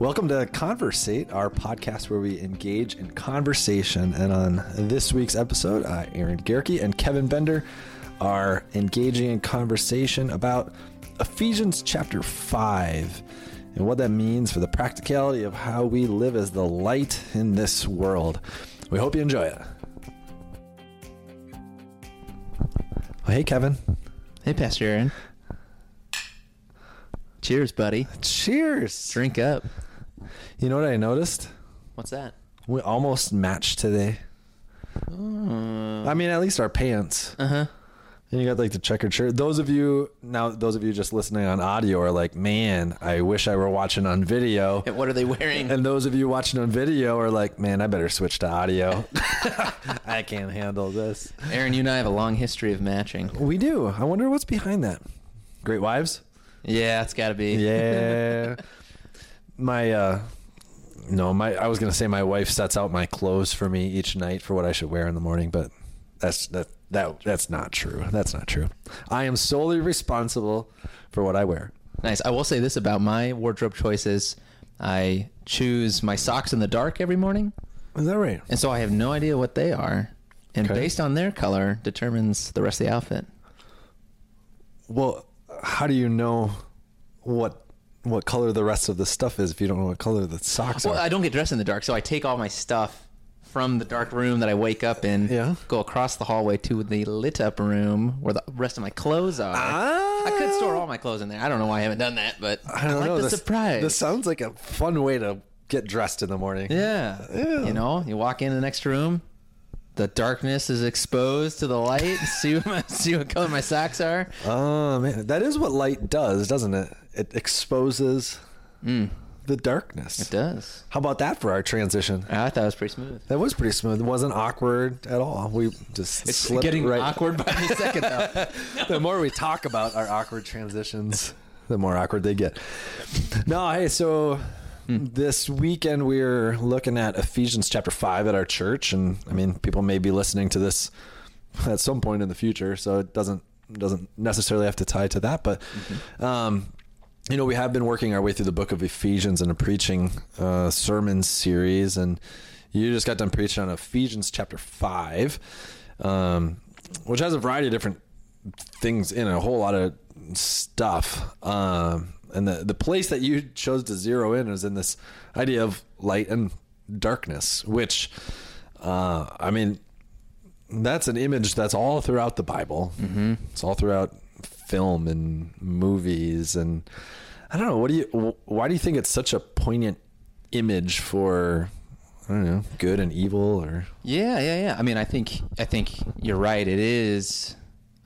Welcome to Conversate, our podcast where we engage in conversation. And on this week's episode, uh, Aaron Gerke and Kevin Bender are engaging in conversation about Ephesians chapter 5 and what that means for the practicality of how we live as the light in this world. We hope you enjoy it. Well, hey, Kevin. Hey, Pastor Aaron. Cheers, buddy. Cheers. Drink up. You know what I noticed? What's that? We almost matched today. I mean, at least our pants. Uh huh. And you got like the checkered shirt. Those of you now, those of you just listening on audio are like, man, I wish I were watching on video. What are they wearing? And those of you watching on video are like, man, I better switch to audio. I can't handle this. Aaron, you and I have a long history of matching. We do. I wonder what's behind that. Great wives? Yeah, it's got to be. Yeah. my uh no, my I was going to say my wife sets out my clothes for me each night for what I should wear in the morning, but that's that that that's not true. That's not true. I am solely responsible for what I wear. Nice. I will say this about my wardrobe choices. I choose my socks in the dark every morning, Is that right? and so I have no idea what they are. And Okay. based on their color determines the rest of the outfit. Well, how do you know what what color the rest of the stuff is if you don't know what color the socks Well, are? I don't get dressed in the dark, so I take all my stuff from the dark room that I wake up in, Yeah. go across the hallway to the lit up room where the rest of my clothes are. I could store all my clothes in there. I don't know why I haven't done that, but I don't like know. the this, surprise. This sounds like a fun way to get dressed in the morning. yeah. Yeah. You know, you walk in the next room, the darkness is exposed to the light. see what my, see what color my socks are. Oh man, that is what light does, doesn't it? It exposes the darkness. Mm. It does. How about that for our transition? I thought it was pretty smooth. That was pretty smooth. It wasn't awkward at all. We just It's slipped getting right. awkward by the second though. the more we talk about our awkward transitions, the more awkward they get. No, hey, so this weekend we're looking at Ephesians chapter 5 at our church and I mean, people may be listening to this at some point in the future, so it doesn't doesn't necessarily have to tie to that, but um you know, we have been working our way through the book of Ephesians in a preaching uh, sermon series, and you just got done preaching on Ephesians chapter 5, um, which has a variety of different things in it, a whole lot of stuff. Um, and the, the place that you chose to zero in is in this idea of light and darkness, which, uh, I mean, that's an image that's all throughout the Bible. Mm-hmm. It's all throughout film and movies. And I don't know. What do you, why do you think it's such a poignant image for, I don't know, good and evil or, Yeah, yeah, yeah. I mean, I think I think you're right. It is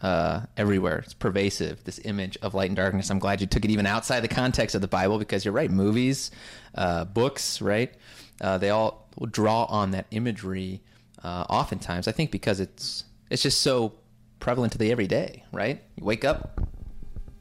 uh, everywhere. It's pervasive. This image of light and darkness. I'm glad you took it even outside the context of the Bible because you're right. Movies, uh, books, right? Uh, they all draw on that imagery. Uh, oftentimes, I think because it's it's just so prevalent to the everyday, right? You wake up,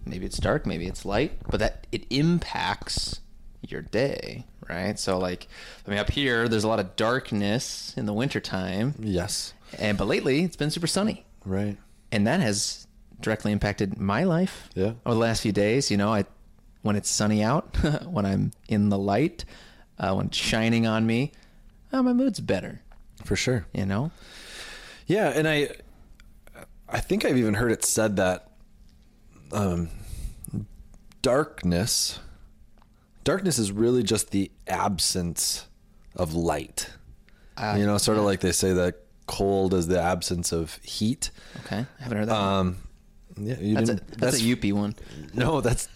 maybe it's dark, maybe it's light, but that it impacts your day, right? So like I mean up here there's a lot of darkness in the wintertime. yes, And but lately it's been super sunny. right. And that has directly impacted my life. Yeah. Over the last few days, you know, I when it's sunny out, when I'm in the light, uh, when it's shining on me, uh, my mood's better, For sure. you know? Yeah, and I, I think I've even heard it said that, um, darkness, darkness is really just the absence of light. Uh, you know, sort of like they say that cold is the absence of heat. Okay. I haven't heard that. Um, yeah, you that's a didn't. that's, a UP one. No, that's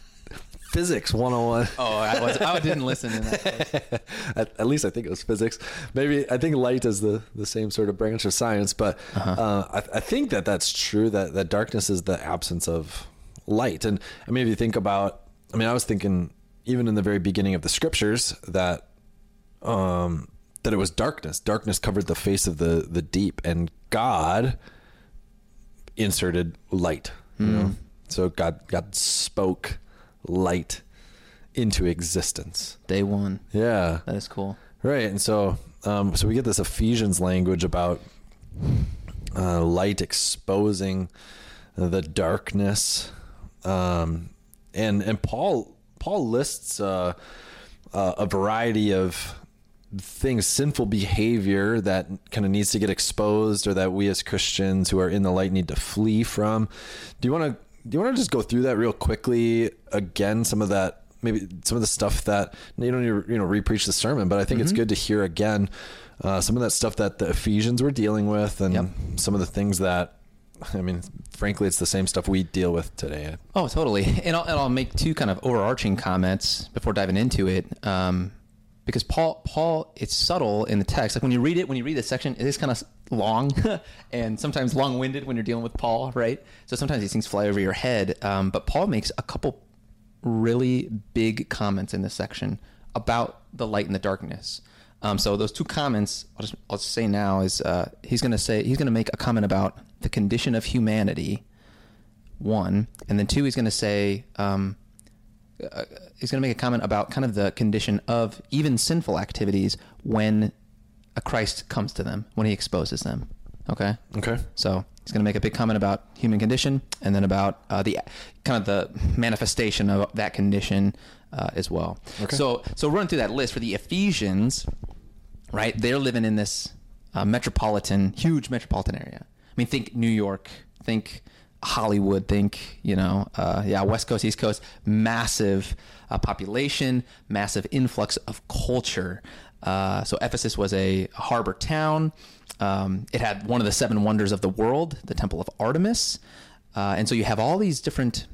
physics 101. Oh, I was I didn't listen to that. at, at least I think it was physics. Maybe I think light is the, the same sort of branch of science, but uh, I, I think that that's true. That that darkness is the absence of light. And I mean, if you think about, I mean, I was thinking even in the very beginning of the scriptures that um, that it was darkness. Darkness covered the face of the the deep, and God inserted light. You know, so God God spoke light into existence. Day one. Yeah. That is cool. Right. And so, um, so we get this Ephesians language about uh, light exposing the darkness, um, and and Paul Paul lists uh, uh, a variety of things, sinful behavior that kind of needs to get exposed, or that we as Christians who are in the light need to flee from. Do you want to? Do you want to just go through that real quickly again? Some of that, maybe some of the stuff that you don't need to, you know repreach the sermon, but I think it's good to hear again uh, some of that stuff that the Ephesians were dealing with, and Yep. some of the things that. I mean, frankly, it's the same stuff we deal with today. Oh, totally. And I'll, and I'll make two kind of overarching comments before diving into it. Um, because Paul, Paul, it's subtle in the text. Like when you read it, when you read this section, it is kind of long and sometimes long-winded when you're dealing with Paul, right? So sometimes these things fly over your head. Um, but Paul makes a couple really big comments in this section about the light and the darkness. Um, so those two comments, I'll just, I'll just say now is uh, he's going to say he's going to make a comment about the condition of humanity one, and then two, he's going to say um, uh, he's going to make a comment about kind of the condition of even sinful activities when a Christ comes to them, when he exposes them. Okay. Okay. So he's going to make a big comment about human condition, and then about uh, the kind of the manifestation of that condition uh, as well. Okay. So so run through that list for the Ephesians, right? They're living in this uh, metropolitan, huge metropolitan area. I mean, think New York, think Hollywood, think you know, uh, yeah, West Coast, East Coast, massive uh, population, massive influx of culture. Uh, so Ephesus was a harbor town. Um, it had one of the seven wonders of the world, the Temple of Artemis, uh, and so you have all these different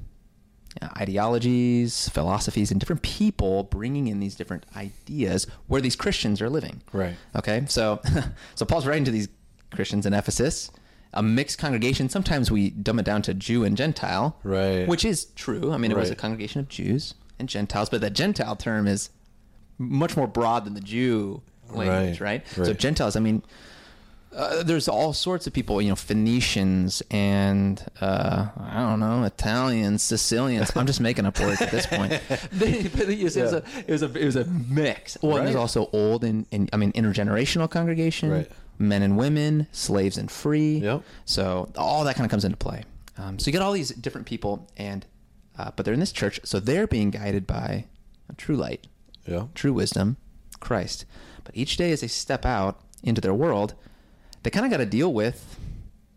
uh, ideologies, philosophies, and different people bringing in these different ideas where these Christians are living. Right. Okay. So, so Paul's writing to these Christians in Ephesus, a mixed congregation. Sometimes we dumb it down to Jew and Gentile. Right. Which is true. I mean, it was a congregation of Jews and Gentiles, but that Gentile term is much more broad than the Jew language, right? Right, So. Gentiles, I mean, uh, there's all sorts of people, you know, Phoenicians and uh, I don't know, Italians, Sicilians. I'm just making up words at this point. They- but it, was, it was a, it was a it was a mix. Well, and there's also old and, and I mean intergenerational congregation, Right. Men and women, slaves and free. Yep. So all that kind of comes into play. Um, so you get all these different people, and uh, but they're in this church, so they're being guided by a true light, Yeah. true wisdom, Christ. But each day as they step out into their world, they kind of got to deal with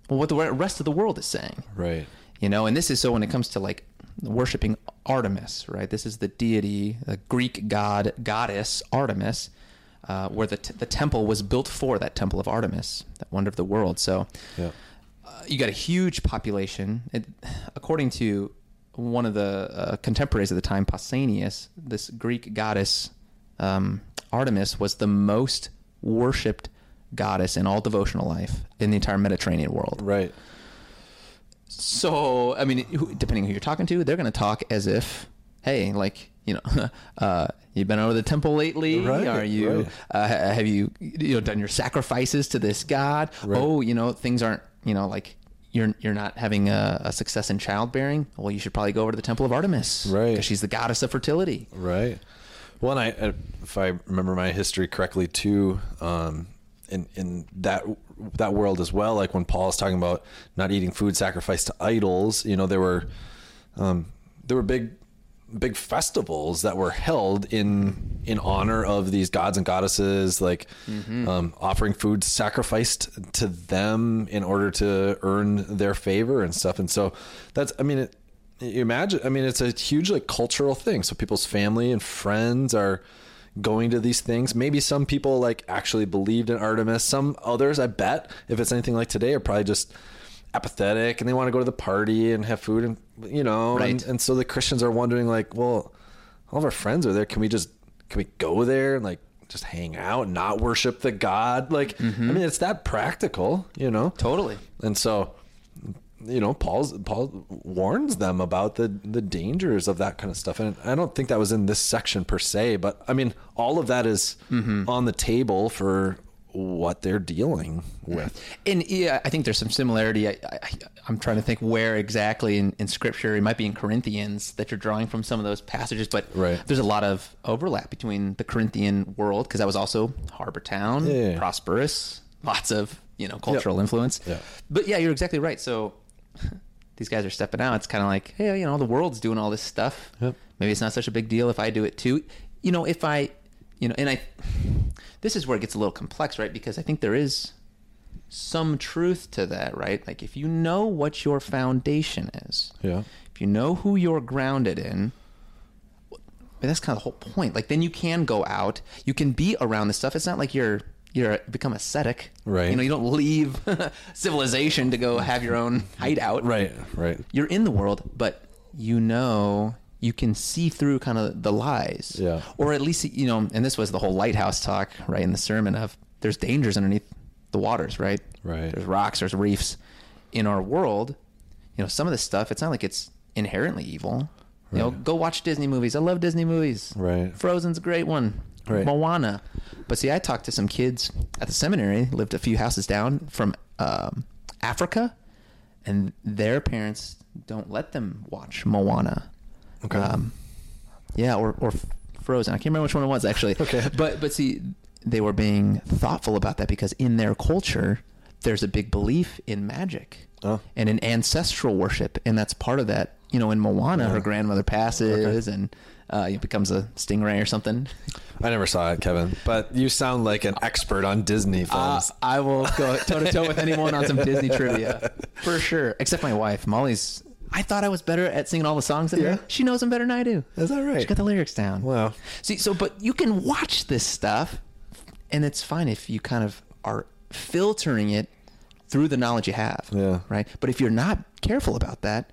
well, what the rest of the world is saying. Right. You know, and this is so when it comes to like worshiping Artemis, right? This is the deity, the Greek god, goddess Artemis, uh, where the, t- the temple was built for that temple of Artemis, that wonder of the world. So Yeah. uh, you got a huge population. It, according to one of the uh, contemporaries of the time, Pausanias, this Greek goddess um, Artemis was the most worshipped goddess in all devotional life in the entire Mediterranean world. Right. So, I mean, depending who you're talking to, they're going to talk as if, hey, like, you know, uh, you've been over the temple lately. Right, Are you? right. Uh, have you, you know, done your sacrifices to this god? Right. Oh, you know, things aren't, you know, like you're you're not having a, a success in childbearing. Well, you should probably go over to the temple of Artemis, Right. Because she's the goddess of fertility. Right. Well, and I, I- if I remember my history correctly, too, um, in in that that world as well, like when Paul is talking about not eating food sacrificed to idols, you know, there were um, there were big big festivals that were held in in honor of these gods and goddesses like um, offering food sacrificed to them in order to earn their favor and stuff. And so that's i mean it, you imagine i mean it's a huge like cultural thing. So people's family and friends are going to these things. Maybe some people like actually believed in artemis. Some others i bet if it's anything like today are probably just apathetic and they want to go to the party and have food and you know Right. and, and so the christians are wondering like well all of our friends are there. Can we just can we go there and like just hang out and not worship the god? Like i mm-hmm. mean it's that practical you know? Totally. and so you know paul's paul warns them about the the dangers of that kind of stuff. And i don't think that was in this section per se but i mean all of that is mm-hmm. on the table for what they're dealing with And yeah, I think there's some similarity. I, I, I'm trying to think where exactly in, in Scripture. It might be in Corinthians that you're drawing from some of those passages, but Right. there's a lot of overlap between the Corinthian world because that was also harbor town, Yeah, prosperous, lots of you know cultural influence. Yeah. But yeah, you're exactly right. So these guys are stepping out. It's kind of like, hey, you know, the world's doing all this stuff. Yep. Maybe it's not such a big deal if I do it too. you know, if I, you know, and I, this is where it gets a little complex, right? Because I think there is some truth to that, right? Like if you know what your foundation is, Yeah. if you know who you're grounded in, but that's kind of the whole point. Like then you can go out, you can be around this stuff. It's not like you're you're become ascetic, Right. You know, you don't leave civilization to go have your own hideout, Right. Right. You're in the world, but you know you can see through kind of the lies, Yeah. Or at least you know, and this was the whole lighthouse talk, right, in the sermon of there's dangers underneath the waters, right? Right. There's rocks, there's reefs in our world. You know, some of this stuff, it's not like it's inherently evil. You know, go watch Disney movies. I love Disney movies. Right. Frozen's a great one. Right. Moana. But see, I talked to some kids at the seminary, lived a few houses down from um, Africa, and their parents don't let them watch Moana. Okay. Um, yeah, or or Frozen. I can't remember which one it was actually. Okay. But but see, they were being thoughtful about that because in their culture, there's a big belief in magic Oh. and in ancestral worship, and that's part of that. You know, in Moana, her grandmother passes and uh, it becomes a stingray or something. I never saw it, Kevin, but you sound like an expert on Disney Uh, films. I will go toe to toe with anyone on some Disney trivia for sure. Except my wife, Molly's. I thought I was better at singing all the songs in Yeah. there. She knows them better than I do. Is that right? She got the lyrics down. Wow. See, so but you can watch this stuff, and it's fine if you kind of are filtering it through the knowledge you have. Yeah. Right. But if you're not careful about that,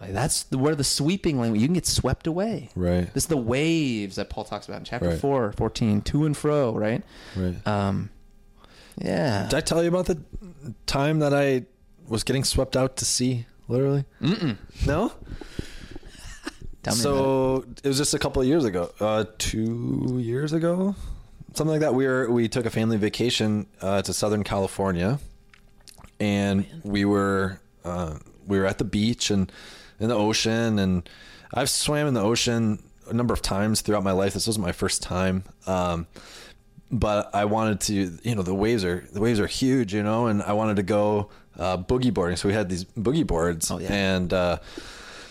that's the, where the sweeping language you can get swept away. Right. This is the waves that Paul talks about in chapter Right. four, 14, to and fro. Right. Right. Um. Yeah. Did I tell you about the time that I was getting swept out to sea? Literally. Mm-mm. No. Tell me so it. was just a couple of years ago, uh, two years ago, something like that. We were we took a family vacation uh, to Southern California, and we were uh, we were at the beach and in the ocean, and I've swam in the ocean a number of times throughout my life. This wasn't my first time. Um, but I wanted to, you know, the waves are the waves are huge, you know, and I wanted to go uh, boogie boarding. So we had these boogie boards, Oh, yeah. and uh,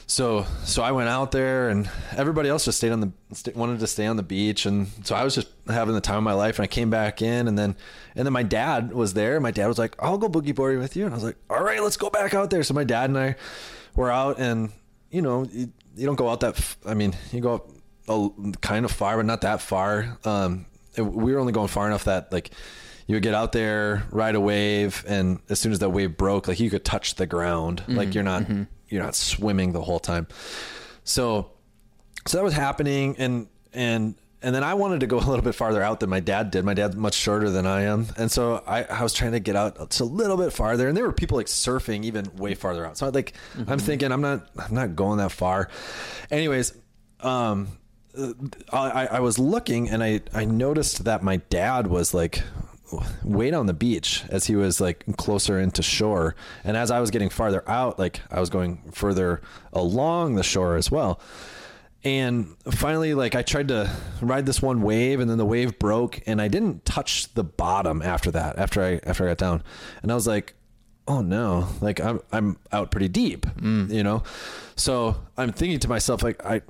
so so I went out there, and everybody else just stayed on the st- wanted to stay on the beach, and so I was just having the time of my life. And I came back in, and then and then my dad was there. My dad was like, "I'll go boogie boarding with you," and I was like, "All right, let's go back out there." So my dad and I were out, and you know, you, you don't go out that. F- I mean, you go out a, kind of far, but not that far. Um, we were only going far enough that like you would get out there, ride a wave, and as soon as that wave broke, like you could touch the ground. Like mm-hmm. you're not mm-hmm. you're not swimming the whole time. So so that was happening and and and then I wanted to go a little bit farther out than my dad did. My dad's much shorter than I am. And so I, I was trying to get out just a little bit farther. And there were people like surfing even way farther out. So I like I'm mm-hmm. thinking I'm not I'm not going that far. Anyways, um uh, I, I was looking and I, I noticed that my dad was like way down the beach as he was like closer into shore. And as I was getting farther out, like I was going further along the shore as well. And finally, like I tried to ride this one wave, and then the wave broke, and I didn't touch the bottom after that. After I after I got down, and I was like, "Oh no!" Like I'm I'm out pretty deep, mm. you know. So I'm thinking to myself, like I,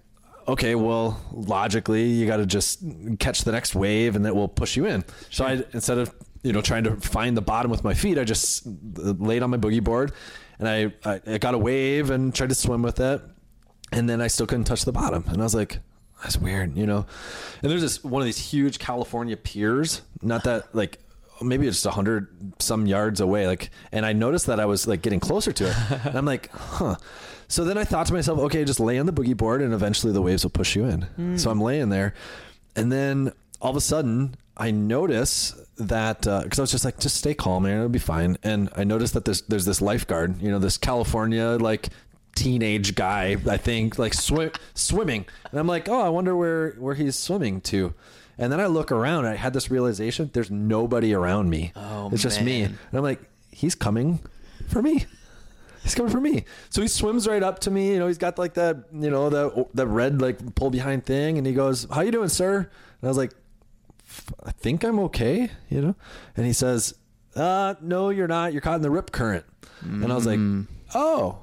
okay, well, logically, you got to just catch the next wave, and that will push you in. So I instead of you know trying to find the bottom with my feet, I just laid on my boogie board, and I I, I got a wave and tried to swim with it and then I still couldn't touch the bottom. And I was like, that's weird, you know. And there's this one of these huge California piers, not that like maybe it's a hundred some yards away. Like, and I noticed that I was like getting closer to it, and I'm like, huh. So then I thought to myself, okay, just lay on the boogie board, and eventually the waves will push you in. Hmm. So I'm laying there, and then all of a sudden I notice that uh, because I was just like, just stay calm, man, it'll be fine. And I noticed that there's there's this lifeguard, you know, this California like teenage guy, I think, like swim swimming, and I'm like, oh, I wonder where where he's swimming to. And then I look around, and I had this realization: there's nobody around me. Oh, it's just me, and I'm like, he's coming for me. He's coming for me. So he swims right up to me. You know, he's got like that, you know, the the red like pull behind thing, and he goes, "How you doing, sir?" And I was like, "I think I'm okay," you know. And he says, "Uh, no, you're not. You're caught in the rip current." And I was like, "Oh,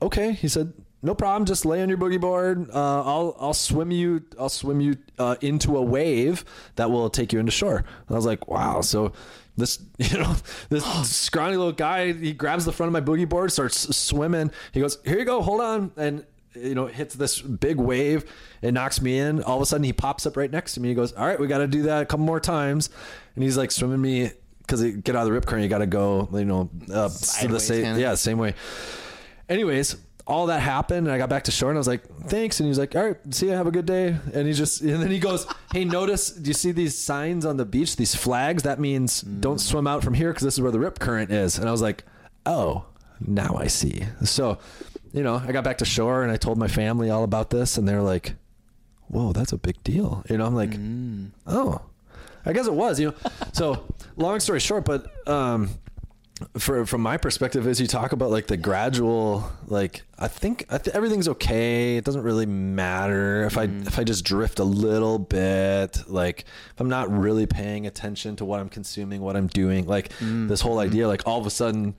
okay." He said, no problem. Just lay on your boogie board. Uh, I'll I'll swim you. I'll swim you uh, into a wave that will take you into shore. And I was like, wow. So this you know this scrawny little guy he grabs the front of my boogie board, starts swimming. He goes, here you go, hold on, and you know hits this big wave. It knocks me in. All of a sudden, he pops up right next to me. He goes, all right, we got to do that a couple more times, and he's like swimming me. Because get out of the rip current, you got to go, you know, uh, the same, yeah, same way. Anyways, all that happened, and I got back to shore, and I was like, "Thanks," and he's like, "All right, see you, have a good day." And he just, and then he goes, "Hey, notice? Do you see these signs on the beach? These flags? That means don't swim out from here because this is where the rip current is." And I was like, "Oh, now I see." So, you know, I got back to shore, and I told my family all about this, and they're like, "Whoa, that's a big deal." You know, I'm like, "Oh." I guess it was, you know. So, long story short, but um, for from my perspective, as you talk about like the gradual, like I think I th- everything's okay. It doesn't really matter if I mm-hmm. if I just drift a little bit. Like if I'm not really paying attention to what I'm consuming, what I'm doing. Like mm-hmm. this whole idea, mm-hmm. like all of a sudden,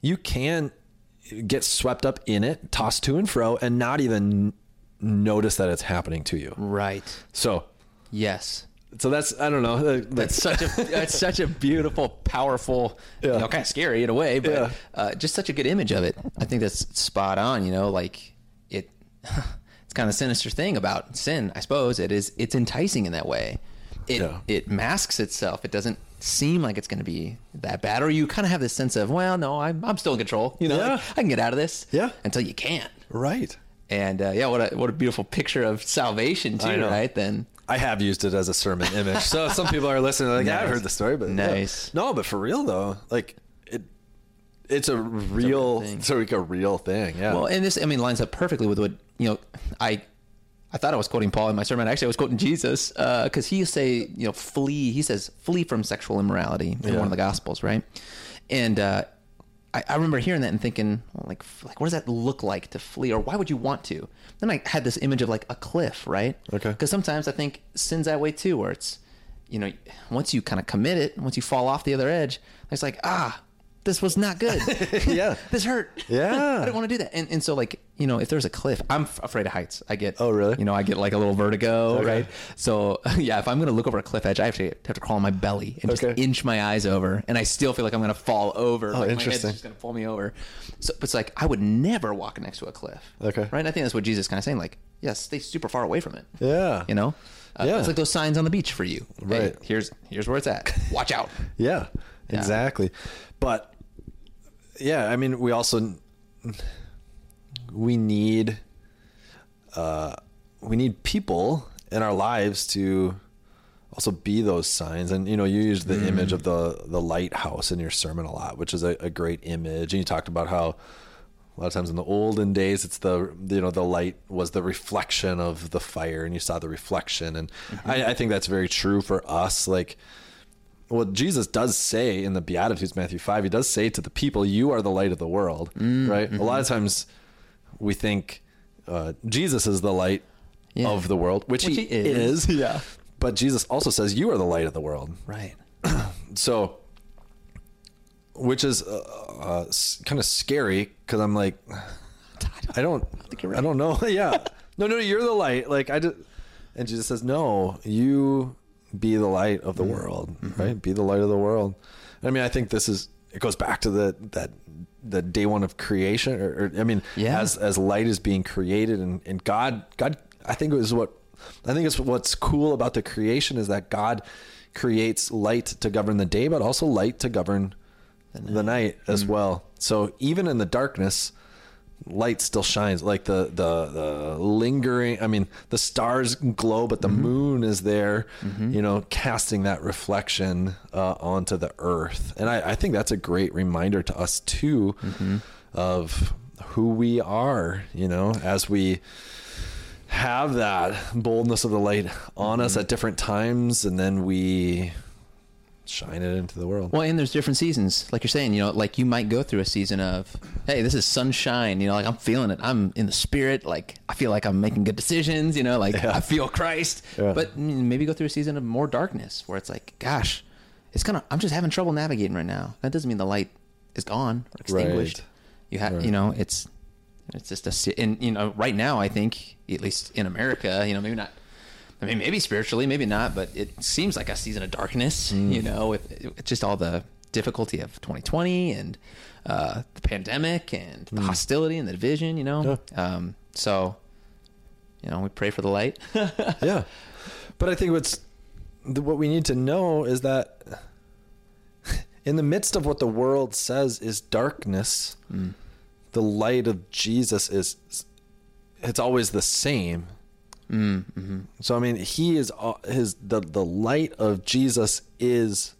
you can get swept up in it, tossed to and fro, and not even notice that it's happening to you. Right. So, Yes. So that's I don't know. uh, That's such a that's such a beautiful, powerful, Yeah. you know, kind of scary in a way, but Yeah. uh, just such a good image of it. I think that's spot on. You know, like it. It's kind of a sinister thing about sin, I suppose. It is. It's enticing in that way. It Yeah. it masks itself. It doesn't seem like it's going to be that bad, or you kind of have this sense of, well, no, I'm I'm still in control. You know, like, I can get out of this. Yeah. Until you can't. right. And uh, yeah, what a what a beautiful picture of salvation too, right? Then I have used it as a sermon image. So some people are listening, like, yeah, I've heard the story, but yeah. Nice. No, but for real though, like it, it's a real, thing. it's like a real thing. Yeah. Well, and this, I mean, lines up perfectly with what you know. I, I thought I was quoting Paul in my sermon. Actually, I was quoting Jesus because he say, you know, flee. He says, flee from sexual immorality in Yeah. one of the Gospels, right? And uh, I, I remember hearing that and thinking, well, like, like, what does that look like to flee, or why would you want to? Then I had this image of like a cliff, right? Okay. Because sometimes I think sin's that way too, where it's, you know, once you kind of commit it, once you fall off the other edge, it's like, ah, this was not good. Yeah. this hurt. Yeah. I don't want to do that. And, and so like, you know, if there's a cliff, I'm f- afraid of heights. I get, Oh, really? You know, I get like a little vertigo, Okay. right? So yeah, if I'm going to look over a cliff edge, I actually have to crawl on my belly and just inch my eyes over. And I still feel like I'm going to fall over. Oh, like My head's just going to pull me over. So it's like, I would never walk next to a cliff. Okay. Right. And I think that's what Jesus is kind of saying. Like, yeah, stay super far away from it. yeah. You know? Uh, Yeah. It's like those signs on the beach for you. Hey, Right. here's, here's where it's at. Watch out. Yeah, exactly. But yeah, I mean, we also we need uh, we need people in our lives to also be those signs. And you know, you used the mm. image of the the lighthouse in your sermon a lot, which is a, a great image. And you talked about how a lot of times in the olden days, it's the you know the light was the reflection of the fire, and you saw the reflection. And I, mm-hmm. I think that's very true for us. Like what Jesus does say in the Beatitudes, Matthew 5, he does say to the people, You are the light of the world, mm, right? A lot of mm-hmm. times we think uh, Jesus is the light Yeah. of the world, which, Which he, he is. is. Yeah. But Jesus also says, You are the light of the world. Right. So, which is uh, uh, kind of scary because I'm like, I don't, think you're right. I don't know. yeah. No, no, you're the light. Like I just, and Jesus says, no, you be the light of the Mm-hmm. world, right? Be the light of the world. I mean, I think this is, it goes back to the, that, the day one of creation or, or I mean, Yeah. as, as light is being created and, and God, God, I think it was what, I think it's what's cool about the creation is that God creates light to govern the day, but also light to govern the night, as mm. well. So even in the darkness, light still shines. Like the the the lingering. I mean, the stars glow, but the mm-hmm. moon is there. Mm-hmm. You know, casting that reflection uh, onto the earth. And I, I think that's a great reminder to us too mm-hmm. of who we are. You know, as we have that boldness of the light on us at different times, and then we shine it into the world. Well, and there's different seasons, like you're saying. You know, like you might go through a season of, hey, this is sunshine. You know, like I'm feeling it. I'm in the spirit. Like I feel like I'm making good decisions. You know, like Yeah. I feel Christ. Yeah. But maybe go through a season of more darkness, where it's like, gosh, it's kind of. I'm just having trouble navigating right now. That doesn't mean the light is gone or extinguished. Right. You have, Right. you know, it's It's just a and you know right now I think at least in America, you know maybe not. I mean, maybe spiritually, maybe not, but it seems like a season of darkness. You know, with, with just all the difficulty of 2020 and uh, the pandemic and the hostility and the division. You know, um, so you know we pray for the light. yeah. But I think what's what we need to know is that in the midst of what the world says is darkness, the light of Jesus is it's always the same. Mm, hmm So I mean, he is all- his the the light of Jesus is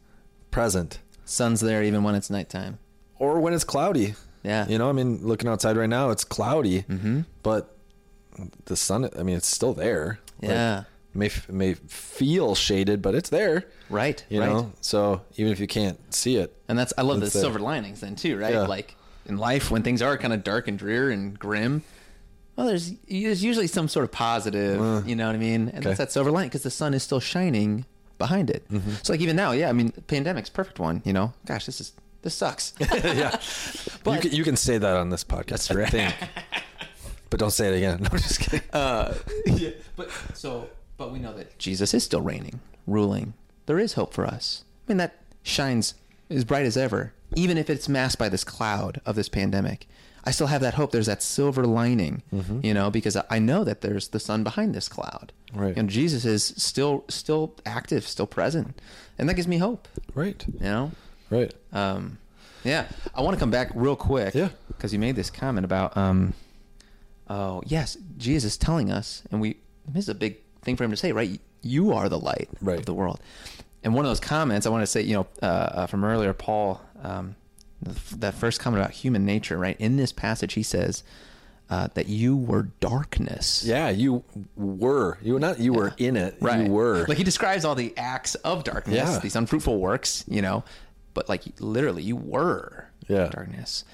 present, Sun's there even when it's nighttime. or when it's cloudy. Yeah, You know, I mean, looking outside right now, it's cloudy, hmm but the sun. I mean, it's still there. Like, yeah, may may feel shaded, but it's there. right, You right. know, so even if you can't see it, And that's I love the it. silver linings then too, right? Yeah. Like in life when things are kind of dark and drear and grim, well, there's there's usually some sort of positive, Uh, you know what I mean? And okay. that's that silver lining because the sun is still shining behind it. Mm-hmm. So like even now, yeah, I mean, pandemic's perfect one. You know, gosh, this is this sucks. yeah, But- you can you can say that on this podcast. That's I think. but don't say it again. No, I'm just kidding. uh, yeah, but so but we know that Jesus is still reigning, ruling. There is hope for us. I mean, that shines as bright as ever, even if it's masked by this cloud of this pandemic. I still have that hope. There's that silver lining, Mm-hmm. you know, because I know that there's the sun behind this cloud. Right. And Jesus is still still active, still present, and that gives me hope. Right, You know. right. Um, yeah, I want to come back real quick. Yeah. because you made this comment about, um, oh yes, Jesus telling us, and we this is a big thing for him to say, right? You are the light Right. of the world. And one of those comments I want to say, you know, uh, uh, from earlier, Paul, um, that first comment about human nature, right? In this passage, he says uh, that you were darkness. Yeah, you were. You were not. You were in it. Right. You were. Like he describes all the acts of darkness, Yeah. these unfruitful works, you know, but like literally you were Yeah. darkness,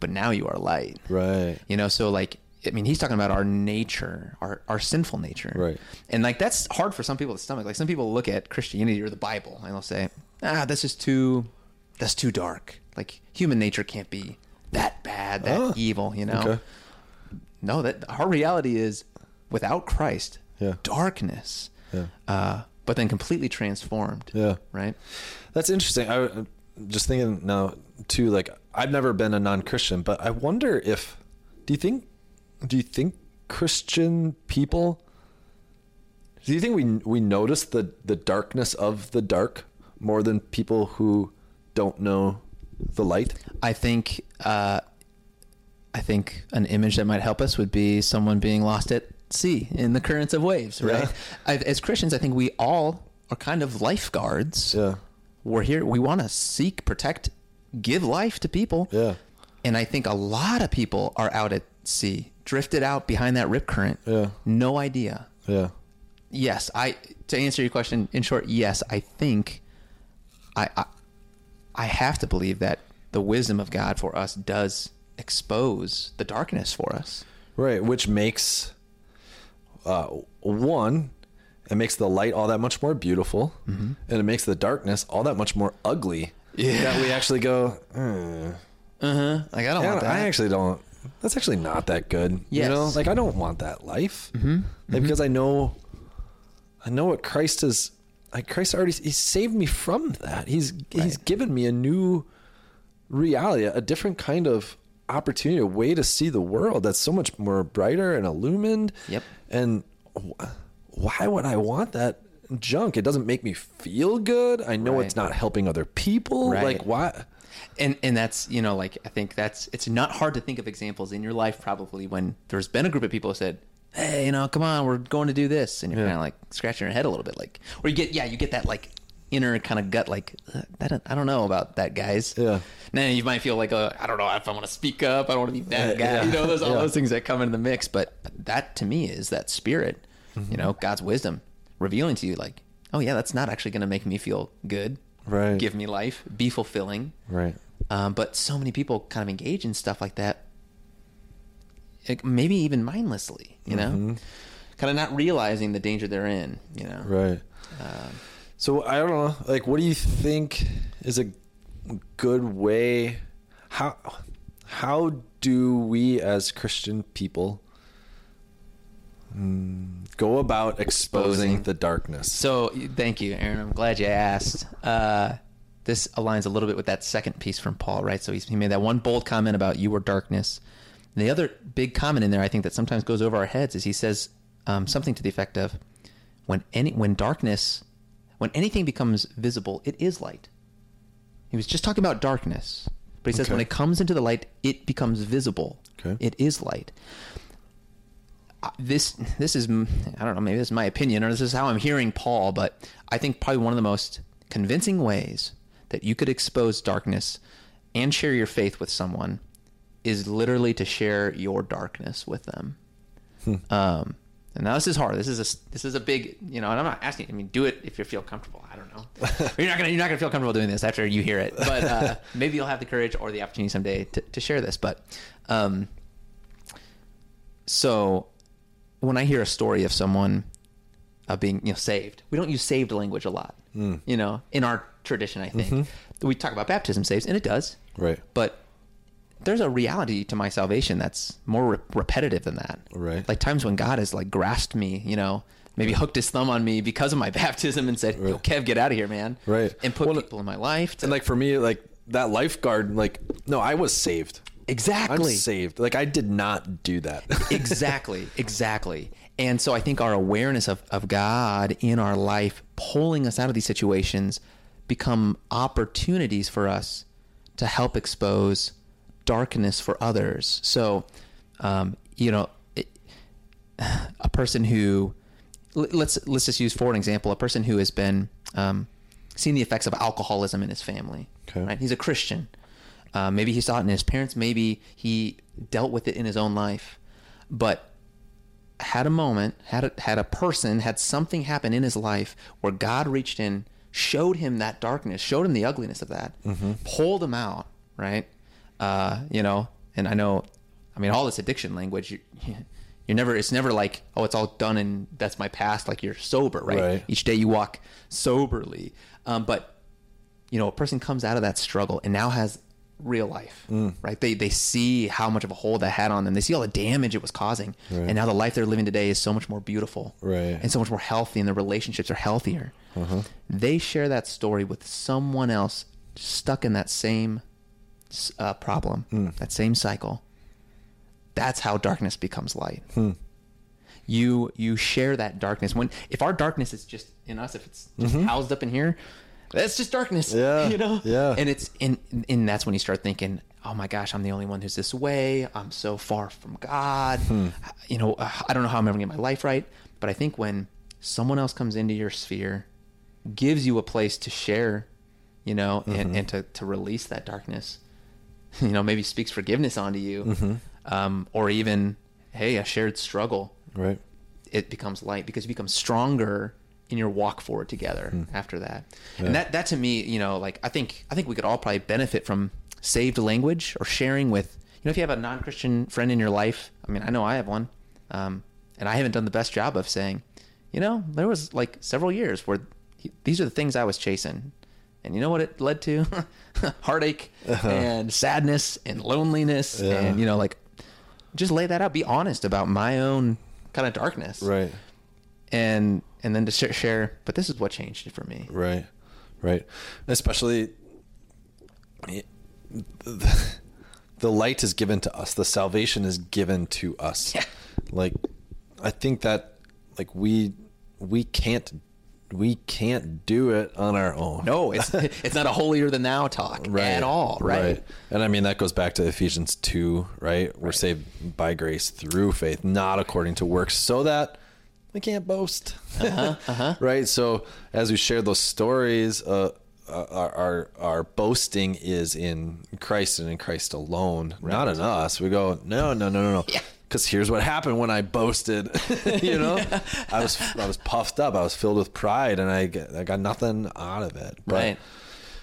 but now you are light. right. You know, so like, I mean, he's talking about our nature, our, our sinful nature. Right. And like, that's hard for some people to stomach. Like some people look at Christianity or the Bible and they'll say, ah, this is too, that's too dark. Like human nature can't be that bad, that Oh, evil, you know? okay. No, that our reality is without Christ, Yeah. darkness, Yeah. uh, but then completely transformed. Yeah. Right. That's interesting. I I'm just thinking now too. Like I've never been a non-Christian, but I wonder if do you think do you think Christian people do you think we we notice the the darkness of the dark more than people who don't know the light? I think uh, I think an image that might help us would be someone being lost at sea in the currents of waves, right? Yeah. I, as Christians, I think we all are kind of lifeguards. Yeah. We're here. We want to seek, protect, give life to people. Yeah. And I think a lot of people are out at sea, drifted out behind that rip current. Yeah. No idea. Yeah. Yes, I to answer your question in short, yes, I think I I, I have to believe that the wisdom of God for us does expose the darkness for us. Right, which makes uh, one, it makes the light all that much more beautiful, and it makes the darkness all that much more ugly. Yeah. that we actually go. "Hmm, Uh-huh. Like I don't I, want that. I actually don't. That's actually not that good. Yes. You know, like I don't want that life, mm-hmm. like, because I know, I know what Christ has. Like Christ already, He saved me from that. He's He's Right. given given me a new reality, a different kind of opportunity, a way to see the world that's so much more brighter and illumined. Yep. And why would I want that junk? It doesn't make me feel good. I know Right. it's not helping other people. Right. Like why? and and that's you know like I think that's it's not hard to think of examples in your life probably when there's been a group of people who said, "Hey, you know, come on, we're going to do this," and you're kind of like scratching your head a little bit, like, or you get yeah, you get that like inner kind of gut like "Uh, that. I don't know about that, guys. Yeah. Now you might feel like uh, I don't know if I want to speak up. I don't want to be that Uh, guy. yeah. You know, there's all those things that come into the mix. But that to me is that spirit. Mm-hmm. You know, God's wisdom revealing to you like, oh yeah, that's not actually going to make me feel good. Right. Give me life, be fulfilling. Right. Um, but so many people kind of engage in stuff like that, maybe even mindlessly, you know, Mm-hmm. kind of not realizing the danger they're in, you know. Right. Um, So I don't know. Like, what do you think is a good way? How how do we as Christian people mm, go about exposing, Exposing. the darkness? So thank you, Aaron. I'm glad you asked. Uh, this aligns a little bit with that second piece from Paul, right? So he's, he made that one bold comment about you were darkness. And the other big comment in there, I think, that sometimes goes over our heads is he says um, something to the effect of, "When any when darkness, when anything becomes visible, it is light." He was just talking about darkness, but he says Okay. when it comes into the light, it becomes visible. Okay. It is light uh, this this is I don't know maybe this is my opinion or this is how I'm hearing Paul, but I think probably one of the most convincing ways that you could expose darkness and share your faith with someone is literally to share your darkness with them. Um, and now this is hard. This is a this is a big you know, and I'm not asking. I mean, do it if you feel comfortable. I don't know. you're not gonna you're not gonna feel comfortable doing this after you hear it, but uh, maybe you'll have the courage or the opportunity someday to, to share this. But um, so when I hear a story of someone uh, being you know saved, we don't use saved language a lot. You know, in our tradition, I think we talk about baptism saves, and it does. Right. But there's a reality to my salvation that's more re- repetitive than that. Right. Like times when God has like grasped me, you know, maybe hooked his thumb on me because of my baptism and said, "Yo, Kev, get out of here, man." Right. And put Well, people in my life. To, And like for me, like that lifeguard, like no, I was saved. I'm exactly. saved. Like I did not do that. exactly exactly and so i think our awareness of, of god in our life pulling us out of these situations become opportunities for us to help expose darkness for others. So um, you know it, a person who let's let's just use for an example a person who has been um, seen the effects of alcoholism in his family Okay. right? He's a christian. Uh, maybe he saw it in his parents. Maybe he dealt with it in his own life. But had a moment had a, had a person had something happen in his life where god reached in showed him that darkness showed him the ugliness of that pulled him out right uh, you know and i know i mean all this addiction language you, you're never it's never like oh it's all done and that's my past like you're sober right, Right. each day you walk soberly um, but you know a person comes out of that struggle and now has real life Mm. right they they see how much of a hold that had on them they see all the damage it was causing Right. and now the life they're living today is so much more beautiful Right. and so much more healthy and the relationships are healthier Uh-huh. they share that story with someone else stuck in that same uh, problem Mm. that same cycle that's how darkness becomes light Hmm. you you share that darkness when if our darkness is just in us if it's just housed up in here that's just darkness Mm-hmm. Yeah, you know yeah. and it's in and that's when you start thinking oh my gosh i'm the only one who's this way i'm so far from god Hmm. you know uh, i don't know how i'm ever gonna get my life right but i think when someone else comes into your sphere gives you a place to share you know Mm-hmm. and, and to, to release that darkness you know maybe speaks forgiveness onto you Mm-hmm. um, or even hey a shared struggle right. it becomes light because you become stronger in your walk forward together Hmm. after that. And that that to me, you know, like I think I think we could all probably benefit from saved language or sharing with you know if you have a non-Christian friend in your life. I mean, I know I have one. Um, and I haven't done the best job of saying, you know, there was like several years where he, these are the things I was chasing. And you know what it led to? Heartache and sadness and loneliness Uh-huh. Yeah. and you know like just lay that out be honest about my own kind of darkness Right. and and then to share but this is what changed it for me Right. Right. Especially the, the light is given to us. The salvation is given to us. Yeah. Like I think that like we we can't we can't do it on our own. no it's it's not a holier than thou talk at all right, And I mean that goes back to Ephesians 2, right? We're saved by grace through faith, not according to works, so that we can't boast. Uh-huh, right? So as we share those stories, uh our, our our boasting is in Christ and in Christ alone, not in us. We go, no, no, no, no, no. Yeah. Because here's what happened when I boasted. you know, I was I was puffed up. I was filled with pride, and I get, I got nothing out of it. But Right.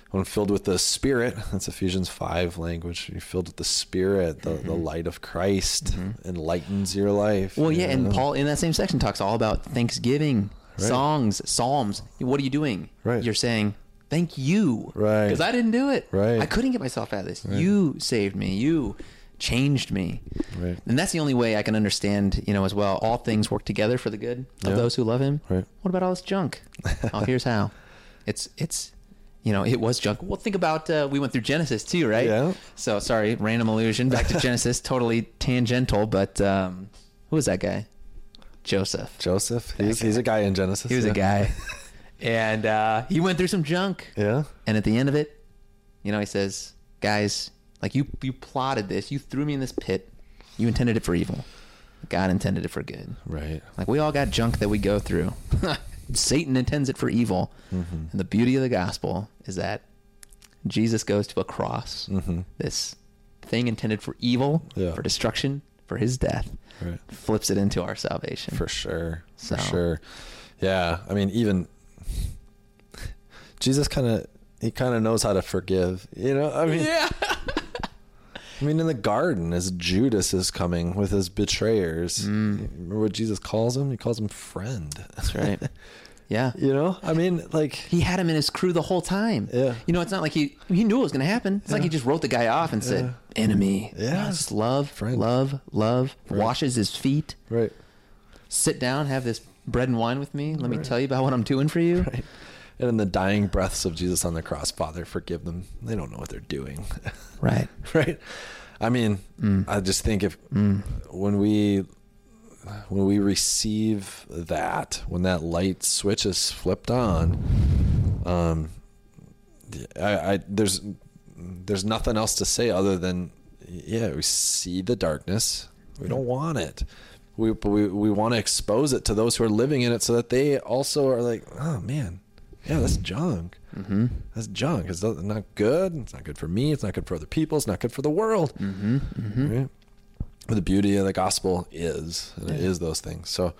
when filled with the Spirit, that's Ephesians five language. You're filled with the Spirit, the, the light of Christ enlightens your life. Mm-hmm. well yeah you and paul in that same section talks all about thanksgiving Right. songs psalms what are you doing Right. you're saying thank you Right. because i didn't do it Right. i couldn't get myself out of this you saved me you changed me. Right. And that's the only way I can understand, you know, as well. All things work together for the good of Yeah. those who love him. Right. What about all this junk? oh, here's how. It's it's you know, it was junk. Well, think about uh, we went through Genesis too, right? Yeah. So sorry, random illusion. Back to Genesis, totally tangential, but um, who was that guy? Joseph. Joseph. He's, he's a guy in Genesis. He was yeah. a guy, and uh, he went through some junk. Yeah. And at the end of it, you know, he says, "Guys, like you, you plotted this. You threw me in this pit. You intended it for evil. God intended it for good. Right. Like we all got junk that we go through. Satan intends it for evil. Mm-hmm. And the beauty of the gospel is that Jesus goes to a cross. Mm-hmm. This thing intended for evil, Yeah. for destruction, for his death, Right. flips it into our salvation. For sure. For So- sure. Yeah. I mean, even Jesus kind of he kind of knows how to forgive. You know, I mean, yeah. I mean, in the garden, as Judas is coming with his betrayers, remember what Jesus calls him? He calls him friend. Mm. That's right. Yeah. you know, I mean, like, He had him in his crew the whole time. Yeah. You know, it's not like he he knew it was going to happen. It's like he just wrote the guy off and said, "Enemy." Yeah. Just love, Friend. love, love. Right. Washes his feet. right, Sit down, have this bread and wine with me. Let me tell you about what I'm doing for you. right. And in the dying breaths of Jesus on the cross, Father, forgive them. They don't know what they're doing. Right. right? I mean, Mm. I just think if when we when we receive that, when that light switch is flipped on, um, I, I there's there's nothing else to say other than yeah, we see the darkness, we don't want it. We, we we want to expose it to those who are living in it, so that they also are like, oh man, yeah, that's junk. Mm-hmm. That's junk. It's not good. It's not good for me. It's not good for other people. It's not good for the world. Mm-hmm. Mm-hmm. Right? But the beauty of the gospel is, and it Yeah. is those things. So,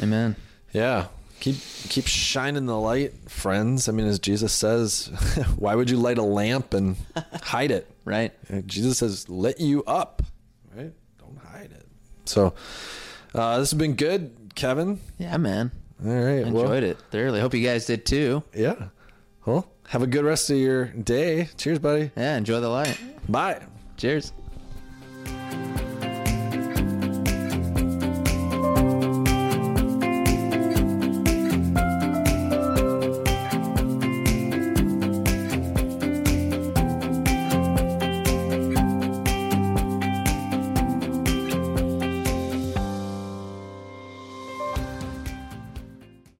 Amen. yeah, keep keep shining the light, friends. I mean, as Jesus says, why would you light a lamp and hide it? Right. Uh, Jesus says, "Let you up." Right? Don't hide it. So, uh, this has been good, Kevin. Yeah, man. All right. I well, enjoyed it thoroughly. Hope you guys did too. Yeah. Well, have a good rest of your day. Cheers, buddy. Yeah, enjoy the light. Bye. Cheers.